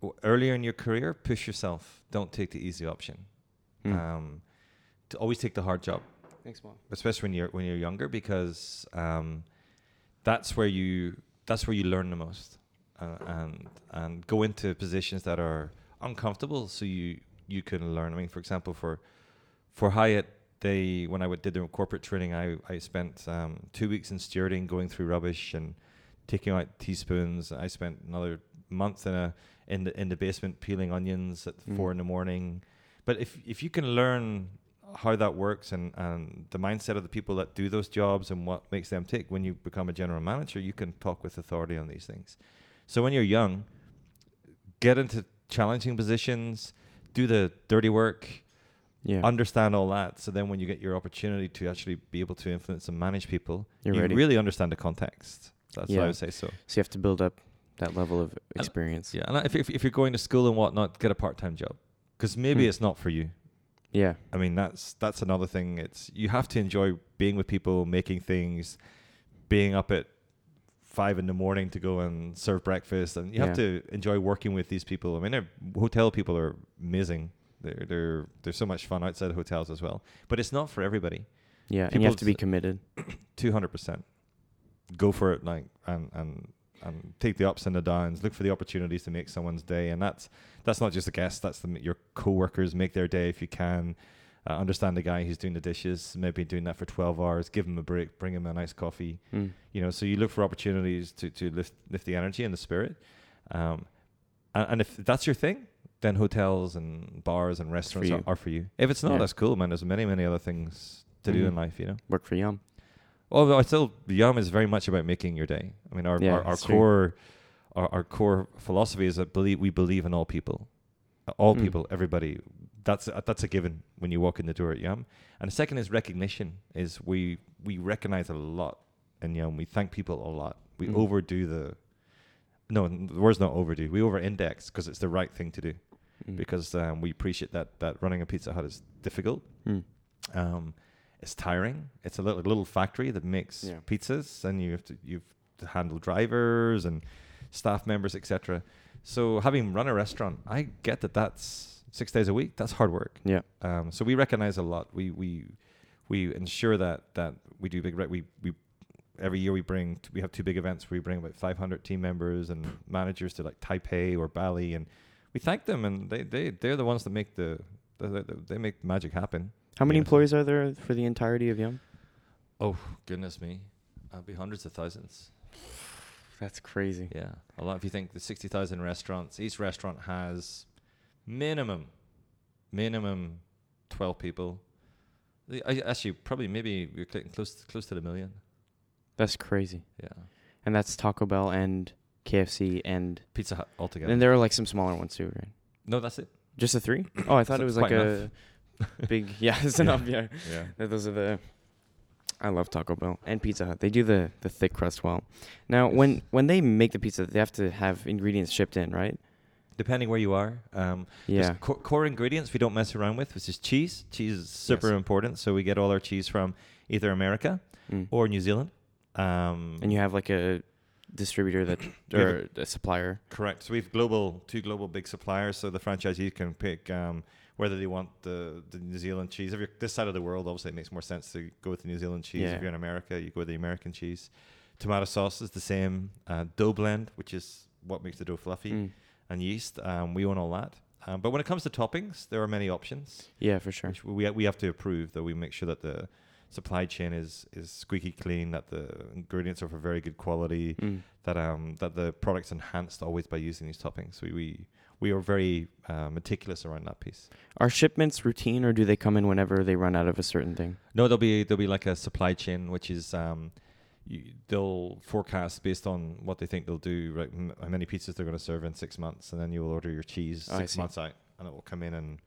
w- earlier in your career, push yourself. Don't take the easy option. Mm. Um, to always take the hard job, Thanks, mom. especially when you're when you're younger, because um, that's where you that's where you learn the most, uh, and and go into positions that are uncomfortable, so you you can learn. I mean, for example, for for Hyatt, they when I did their corporate training, I I spent um, two weeks in stewarding, going through rubbish and taking out teaspoons. I spent another month in a in the in the basement peeling onions at Mm. four in the morning. But if if you can learn how that works and, and the mindset of the people that do those jobs and what makes them tick, when you become a general manager, you can talk with authority on these things. So when you're young, get into challenging positions, do the dirty work, Yeah. understand all that. So then when you get your opportunity to actually be able to influence and manage people, You're you ready. really understand the context. That's what I would say so. so you have to build up that level of experience. Yeah, and if, if, if you're going to school and whatnot, get a part-time job. Because maybe Hmm. it's not for you. Yeah. I mean, that's that's another thing. It's you have to enjoy being with people, making things, being up at five in the morning to go and serve breakfast, and you have to enjoy working with these people. I mean, hotel people are amazing. They're they're they're so much fun outside of hotels as well. But it's not for everybody. Yeah. And you have to be committed. [coughs] Two hundred percent. Go for it, like and and and take the ups and the downs. Look for the opportunities to make someone's day, and that's that's not just the guests. That's the, your coworkers. Make their day if you can. Uh, understand the guy who's doing the dishes, maybe doing that for twelve hours. Give him a break. Bring him a nice coffee. Mm. You know, so you look for opportunities to to lift lift the energy and the spirit. Um, and, and if that's your thing, then hotels and bars and restaurants are, are for you. If it's not, Yeah. that's cool, man. There's many many other things to do Mhm. in life. You know. Work for Yum. Although I still Yum is very much about making your day. I mean, our Yeah, our, our core our, our core philosophy is that believe we believe in all people, all Mm. people, everybody. That's a, that's a given when you walk in the door at Yum. And the second is recognition. Is we we recognize a lot in Yum. We thank people a lot. We Mm. overdo the. No, the word's not overdue. We over-index because it's the right thing to do. Mm. Because um, we appreciate that that running a Pizza Hut is difficult. Mm. Um, it's tiring. It's a little little factory that makes Yeah. pizzas, and you have to you have to handle drivers and staff members, etc. So having run a restaurant, I get that that's six days a week. That's hard work. Yeah. Um, so we recognize a lot. We we we ensure that that we do big. Re- we we every year we bring t- we have two big events where we bring about 500 team members and managers to like Taipei or Bali, and we thank them, and they they they're the ones that make the, the, the they make magic happen. How many Yeah. employees are there for the entirety of Yum? Oh goodness me, I'd be hundreds of thousands. That's crazy. Yeah, a lot. If you think the sixty thousand restaurants, each restaurant has minimum, minimum twelve people. The- I, actually, probably maybe we're clicking close close to the million. That's crazy. Yeah, And that's Taco Bell and KFC and Pizza Hut altogether. And there are like some smaller ones too, right? no, that's it. Just the three? Oh, I thought it was like enough. [laughs] big. Yeah, [laughs] it's enough. Yeah, Yeah. Th- those are the. I love Taco Bell and Pizza Hut. They do the the thick crust well. Now, when Yes. when they make the pizza, they have to have ingredients shipped in, right? Depending where you are, um, Yeah. co- core ingredients we don't mess around with, which is cheese. Cheese is super Yes. important, so we get all our cheese from either America Mm. or New Zealand. Um, and you have like a distributor that [clears throat] or a supplier. Correct. So we've global two global big suppliers, so the franchisees can pick um, whether they want the, the New Zealand cheese. If you're this side of the world, obviously it makes more sense to go with the New Zealand cheese. Yeah. If you're in America, you go with the American cheese. Tomato sauce is the same. Uh, dough blend, which is what makes the dough fluffy, Mm. and yeast. Um, we own all that. Um, but when it comes to toppings, there are many options, Yeah, for sure. which we we have to approve. That we make sure that the supply chain is is squeaky clean, that the ingredients are of a very good quality, Mm. that um that the product's enhanced always by using these toppings. We we, we are very uh, meticulous around that piece. Are shipments routine, or do they come in whenever they run out of a certain thing? No, there'll be there'll be like a supply chain, which is um, you, they'll forecast based on what they think they'll do, right? m- How many pizzas they're going to serve in six months, and then you will order your cheese Oh, six months out, and it will come in and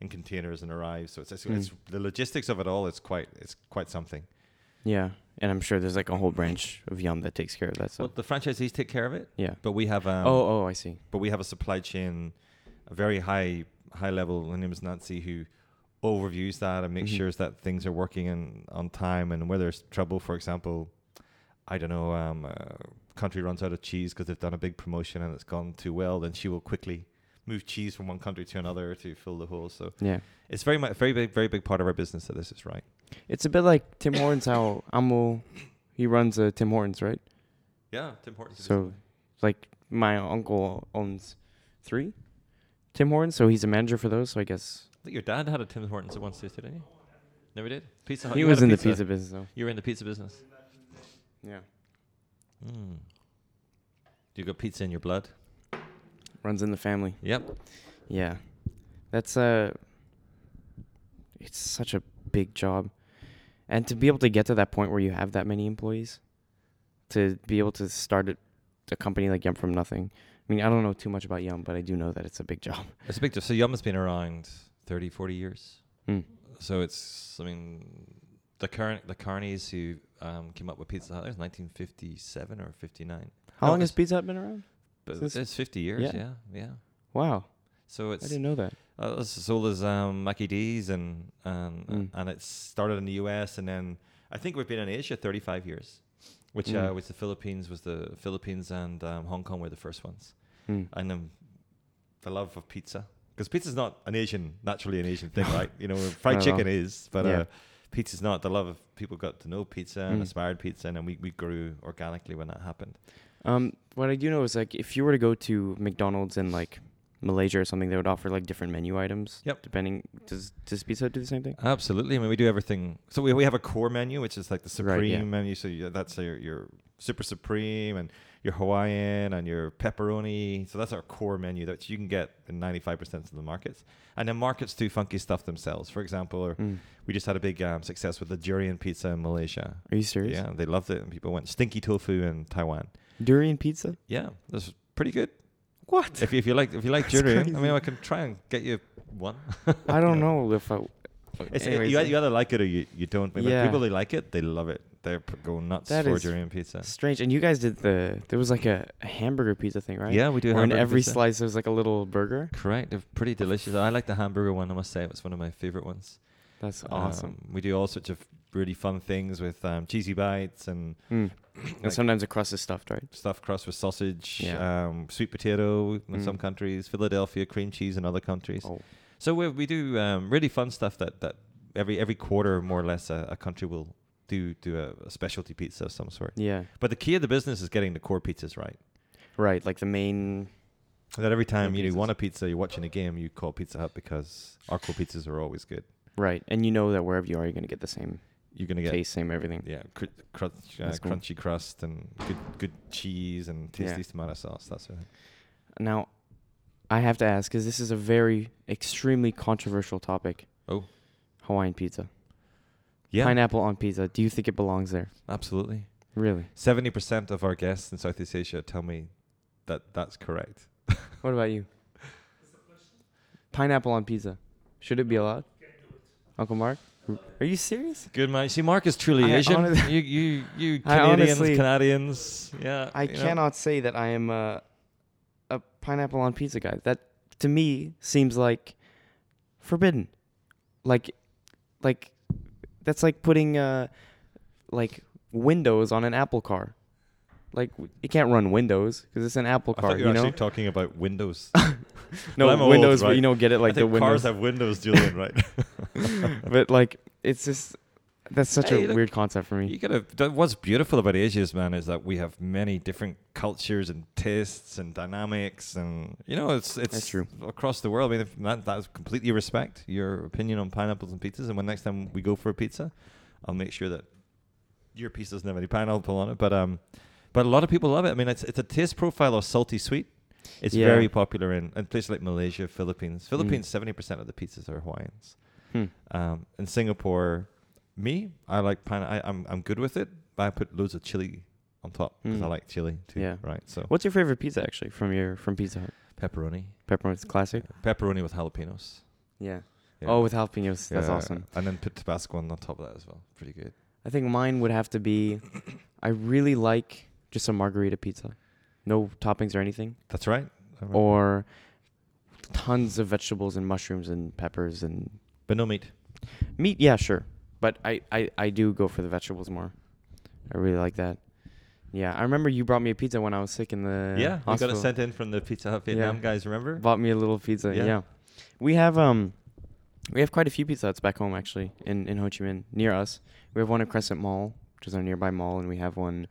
in containers and arrive. So it's it's, Mm. it's the logistics of it all. It's quite it's quite something. Yeah, and I'm sure there's like a whole branch of Yum that takes care of that Well, stuff. the franchisees take care of it, yeah. but we have um, oh, oh, I see. but we have a supply chain, a very high high level. Her name is Nancy, who overviews that and makes Mhm. sure that things are working in, on time. And where there's trouble, for example, I don't know, um, a country runs out of cheese because they've done a big promotion and it's gone too well, then she will quickly move cheese from one country to another to fill the hole. So Yeah, it's very much very big, very big part of our business that this is right. It's a bit like Tim Hortons. How Amo, he runs a Tim Hortons, right? Yeah, Tim Hortons. So, like my uncle owns three Tim Hortons, so he's a manager for those. So I guess I think your dad had a Tim Hortons at one once, didn't he? Never did. Pizza Hut. he you had was a in the pizza business, though. You were in the pizza business. Yeah, Mm. Do You got pizza in your blood. runs in the family. Yep. Yeah, that's uh It's such a big job, and to be able to get to that point where you have that many employees, to be able to start a, a company like Yum from nothing. I mean, I don't know too much about Yum, but I do know that it's a big job. [laughs] It's a big deal. So Yum has been around 30, 40 years. Mm. So it's, I mean, the current the Carneys who um, came up with Pizza Hut, was 1957 or 59. How No, long has Pizza Hut been around? But it's 50 years, Yeah. yeah, yeah. Wow, So it's I didn't know that. Uh, sold as um, Mackie D's and and Mm. and it started in the U.S. and then I think we've been in Asia 35 years, which Mm. uh, was the Philippines was the Philippines and um, Hong Kong were the first ones. Mm. and um, the love of pizza because pizza's not an Asian naturally an Asian thing, right? You know, [laughs] fried Not at all. chicken is, but Yeah. uh, pizza's not. The love of people got to know pizza and Mm. aspired pizza, and then we, we grew organically when that happened. Um, what I do know is like if you were to go to McDonald's and like Malaysia or something, they would offer like different menu items. Yep. Depending, does does Pizza Hut do the same thing? Absolutely. I mean, we do everything. So we, we have a core menu, which is like the Right, supreme yeah. menu. So you, that's your, your super supreme and your Hawaiian and your pepperoni. So that's our core menu that you can get in 95% of the markets. And then markets do funky stuff themselves. For example, or Mm. we just had a big um, success with the durian pizza in Malaysia. Are you serious? Yeah, they loved it, and people went stinky tofu in Taiwan. Durian pizza? Yeah, that's pretty good. What? If you, if you like if you like durian, I mean, I can try and get you one. [laughs] I don't Yeah. know if I. It's anyways, you, you either like it or you, you don't. But Yeah. people they like it, they love it. they're p- going nuts That for durian pizza. Strange. And you guys did the there was like a, a hamburger pizza thing, right? Yeah, we do. Or in every pizza. slice there's like a little burger. Correct. They're pretty delicious. I like the hamburger one. I must say, it's one of my favorite ones. That's awesome. Um, we do all sorts of really fun things with um, cheesy bites and Mm. and [clears throat] sometimes the crust is stuffed, right? stuffed crust with sausage, Yeah. um, sweet potato in Mm. some countries, Philadelphia cream cheese in other countries. Oh. So we we do um, really fun stuff that, that every every quarter more or less a, a country will do do a, a specialty pizza of some sort. Yeah. But the key of the business is getting the core pizzas right. Right. Like the main That every time you pizzas. want a pizza, you're watching a game, you call Pizza Hut because our core pizzas are always good. right. And you know that wherever you are you're gonna get the same You're gonna get taste, same everything. yeah, cr- crunch, uh, cool. crunchy crust and good good cheese and tasty Yeah. tomato sauce. That's it. Now I have to ask, because this is a very extremely controversial topic. Oh. Hawaiian pizza. Yeah, Pineapple on pizza. Do you think it belongs there? absolutely. Really? Seventy percent of our guests in Southeast Asia tell me that that's correct. [laughs] What about you? Pineapple on pizza. Should it be allowed? Uncle Mark? Are you serious? Good man. See, Mark is truly I Asian. honest- you you you Canadians, honestly- Canadians. Yeah, I you know. cannot say that I am a, a pineapple on pizza guy. That to me seems like forbidden. Like, like that's like putting uh, like Windows on an Apple car. Like w- it can't run Windows because it's an Apple I car. thought you You were know? actually talking about Windows. [laughs] No Well, I'm old, Windows, but right? you know, get it like I think the cars Windows. have Windows, Julian, right? [laughs] [laughs] but like it's just that's such Hey, a look, weird concept for me. You gotta. that- What's beautiful about Asia, is, man, is that we have many different cultures and tastes and dynamics, and you know, it's it's That's true. across the world. I mean, that that's completely respect your opinion on pineapples and pizzas. And when next time we go for a pizza, I'll make sure that your piece doesn't have any pineapple on it. But um, but a lot of people love it. I mean, it's it's a taste profile of salty sweet. It's Yeah. very popular in, in places like Malaysia, Philippines. Mm. Philippines, seventy percent of the pizzas are Hawaiians. Hmm. Um, in Singapore, me, I like pine. I, I'm I'm good with it, but I put loads of chili on top because I Mm. like chili too. Yeah. Right. So What's your favorite pizza actually from your from Pizza Hut? pepperoni, Pepperoni's classic. pepperoni with jalapenos. Yeah. Yeah. Oh, with jalapenos. That's Yeah, awesome. And then put Tabasco on top of that as well. Pretty good. I think mine would have to be. [coughs] I really like just a margherita pizza, no toppings or anything, That's right. Or tons of vegetables and mushrooms and peppers and but no meat. meat. Yeah, sure, but I I I do go for the vegetables more. I really like that. Yeah, I remember you brought me a pizza when I was sick in the yeah, we got hospital. it sent in from the Pizza Hut Vietnam Yeah. guys. Remember? Bought me a little pizza. Yeah. Yeah. We have um we have quite a few pizza huts back home actually in, in Ho Chi Minh near us. We have one at Crescent Mall, which is our nearby mall, and we have one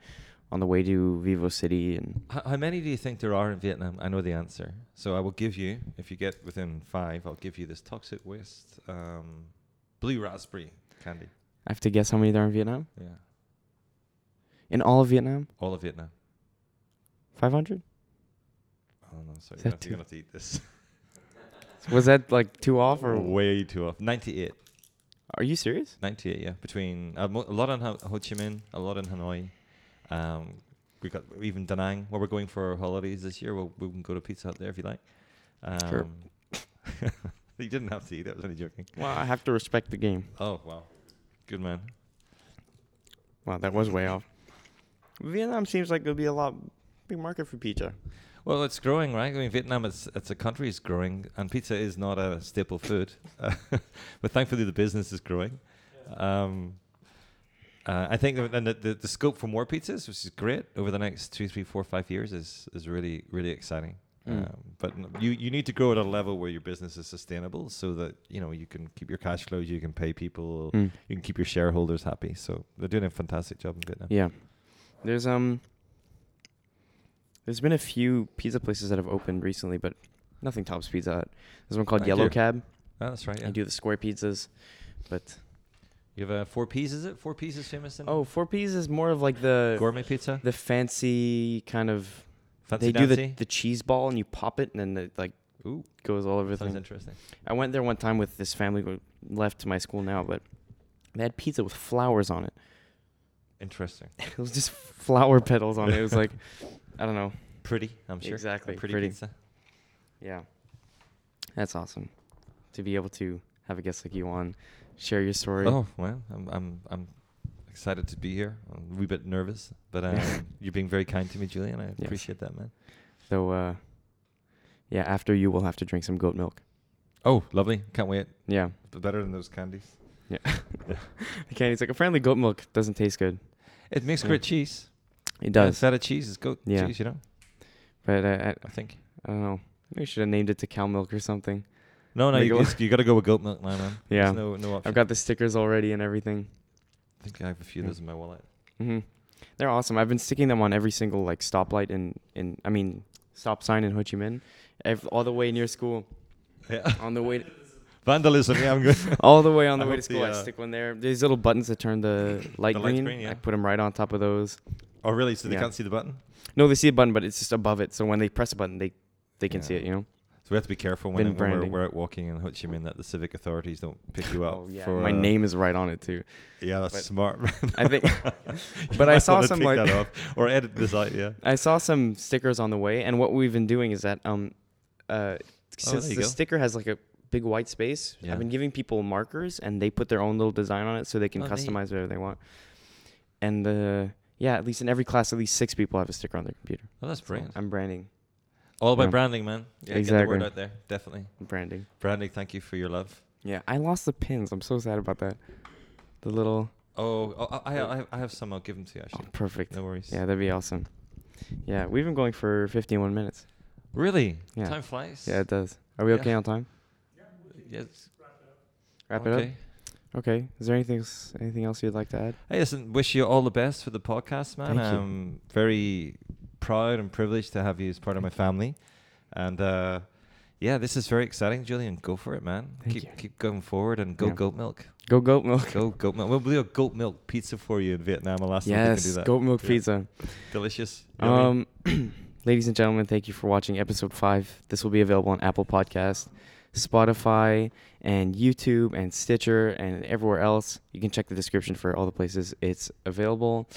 on the way to Vivo City and How, how many do you think there are in Vietnam? I know the answer. So I will give you, if you get within five, I'll give you this toxic waste um, blue raspberry candy. I have to guess how many there are in Vietnam? Yeah. In all of Vietnam? All of Vietnam. Five hundred? Oh no, sorry. Is You're gonna have to eat this. [laughs] Was that like too off or way too off? 98. are you serious? 98, yeah. Between uh, mo- a lot in Ho, Ho Chi Minh, a lot in Hanoi. Um, we got even Da Nang, where we're going for our holidays this year. We'll, we can go to Pizza Hut there if you like. Um, Sure. [laughs] you didn't have to eat. I was only joking. Well, I have to respect the game. Oh wow, good man. Wow, that was way off. Vietnam seems like it'll be a lot big market for pizza. Well, it's growing, right? I mean, Vietnam, it's it's a country is growing, and pizza is not a staple food, [laughs] but thankfully the business is growing. Um, uh, I think, and the, the the scope for more pizzas, which is great, over the next two, three, four, five years, is is really really exciting. Mm. Um, but you you need to grow at a level where your business is sustainable, so that you know you can keep your cash flows, you can pay people, Mm. you can keep your shareholders happy. So they're doing a fantastic job in Vietnam. Yeah. There's um there's been a few pizza places that have opened recently, but nothing tops Pizza Hut. There's one called Yellow. Cab. Ah, that's right. Yeah. They do the square pizzas. But You have uh, four P's, is it? Four P's is famous in oh, four P's is more of like the gourmet pizza. the fancy kind of Fancy they do the, the cheese ball and you pop it and then it like Ooh, goes all over the sounds thing. interesting. I went there one time with this family who left to my school now, but they had pizza with flowers on it. Interesting. [laughs] It was just flower petals on it. It was like I don't know. Pretty, I'm sure. A Exactly, pretty, pretty. pizza. Yeah. That's awesome. To be able to have a guest like you on, share your story. Oh well, I'm I'm I'm excited to be here. I'm a wee bit nervous, but um, [laughs] you're being very kind to me, Julian. I Yes. appreciate that, man. So, uh, yeah, after you, we'll have to drink some goat milk. Oh, lovely! Can't wait. Yeah. But better than those candies. Yeah. [laughs] [laughs] the candy's like a friendly goat milk doesn't taste good. It makes Yeah. great cheese. It does, Instead of cheese it's goat Yeah. cheese, you know. but I, I, I think. I don't know. Maybe we should have named it to cow milk or something. No, no, you, you got to go with goat milk now, man. Yeah. There's no, no option. I've got the stickers already and everything. I think I have a few of those in my wallet. hmm They're awesome. I've been sticking them on every single like stoplight in in I mean stop sign in Ho Chi Minh, all the way near school. Yeah. On the way, Vandalism. Yeah, I'm good. [laughs] all the way on [laughs] the I way to hope the, school, I uh, stick one there. There's little buttons that turn the [laughs] light The light green. green, yeah. I put them right on top of those. oh, really? So they Yeah. can't see the button. No, they see a button, but it's just above it. So when they press a button, they they can see it. You know. So we have to be careful when, when we're, we're out walking in Ho Chi Minh that the civic authorities don't pick you up. [laughs] Oh yeah, for, my uh, name is right on it too. Yeah, that's but- smart. man. I think, [laughs] [laughs] but I saw some, like- that off or edit this out. Yeah. I saw some stickers on the way, and what we've been doing is that um, uh, since Oh, the go. sticker has like a big white space, Yeah. I've been giving people markers, and they put their own little design on it, so they can Oh, neat. customize whatever they want. And uh, yeah, at least in every class, at least six people have a sticker on their computer. Oh, that's So. I'm branding, All about yeah. branding, man. Yeah, Get the Exactly. word out there. Definitely. Branding. Branding. Thank you for your love. Yeah, I lost the pins. I'm so sad about that. The little Oh, oh I, I, I- I have some. I'll give them to you. oh, Actually, perfect. no worries. Yeah, that'd be awesome. Yeah, we've been going for 51 minutes. Really? Yeah. Time flies. Yeah, it does. Are we Yeah. okay on time? Yeah. Yes. Wrap it up. okay. Okay. Is there anything else, anything else you'd like to add? Hey, listen. Wish you all the best for the podcast, man. Thank you. I'm very proud and privileged to have you as part of my family, and uh, yeah, this is very exciting, Julian. Go for it, man. Thank keep you. keep going forward and go Yeah. goat milk. Go goat milk. Go goat milk. We'll do a goat milk pizza for you in Vietnam. I'll if can do Yes, that. goat milk Yeah. pizza. Delicious. Um, [clears throat] ladies and gentlemen, thank you for watching episode five. This will be available on Apple Podcast, Spotify, and YouTube, and Stitcher, and everywhere else. You can check the description for all the places it's available.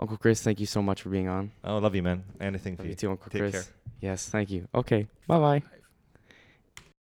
Uncle Chris, thank you so much for being on. oh, love you, man. Anything for you you. too, Uncle Take Chris. care. Yes, thank you. Okay, bye bye.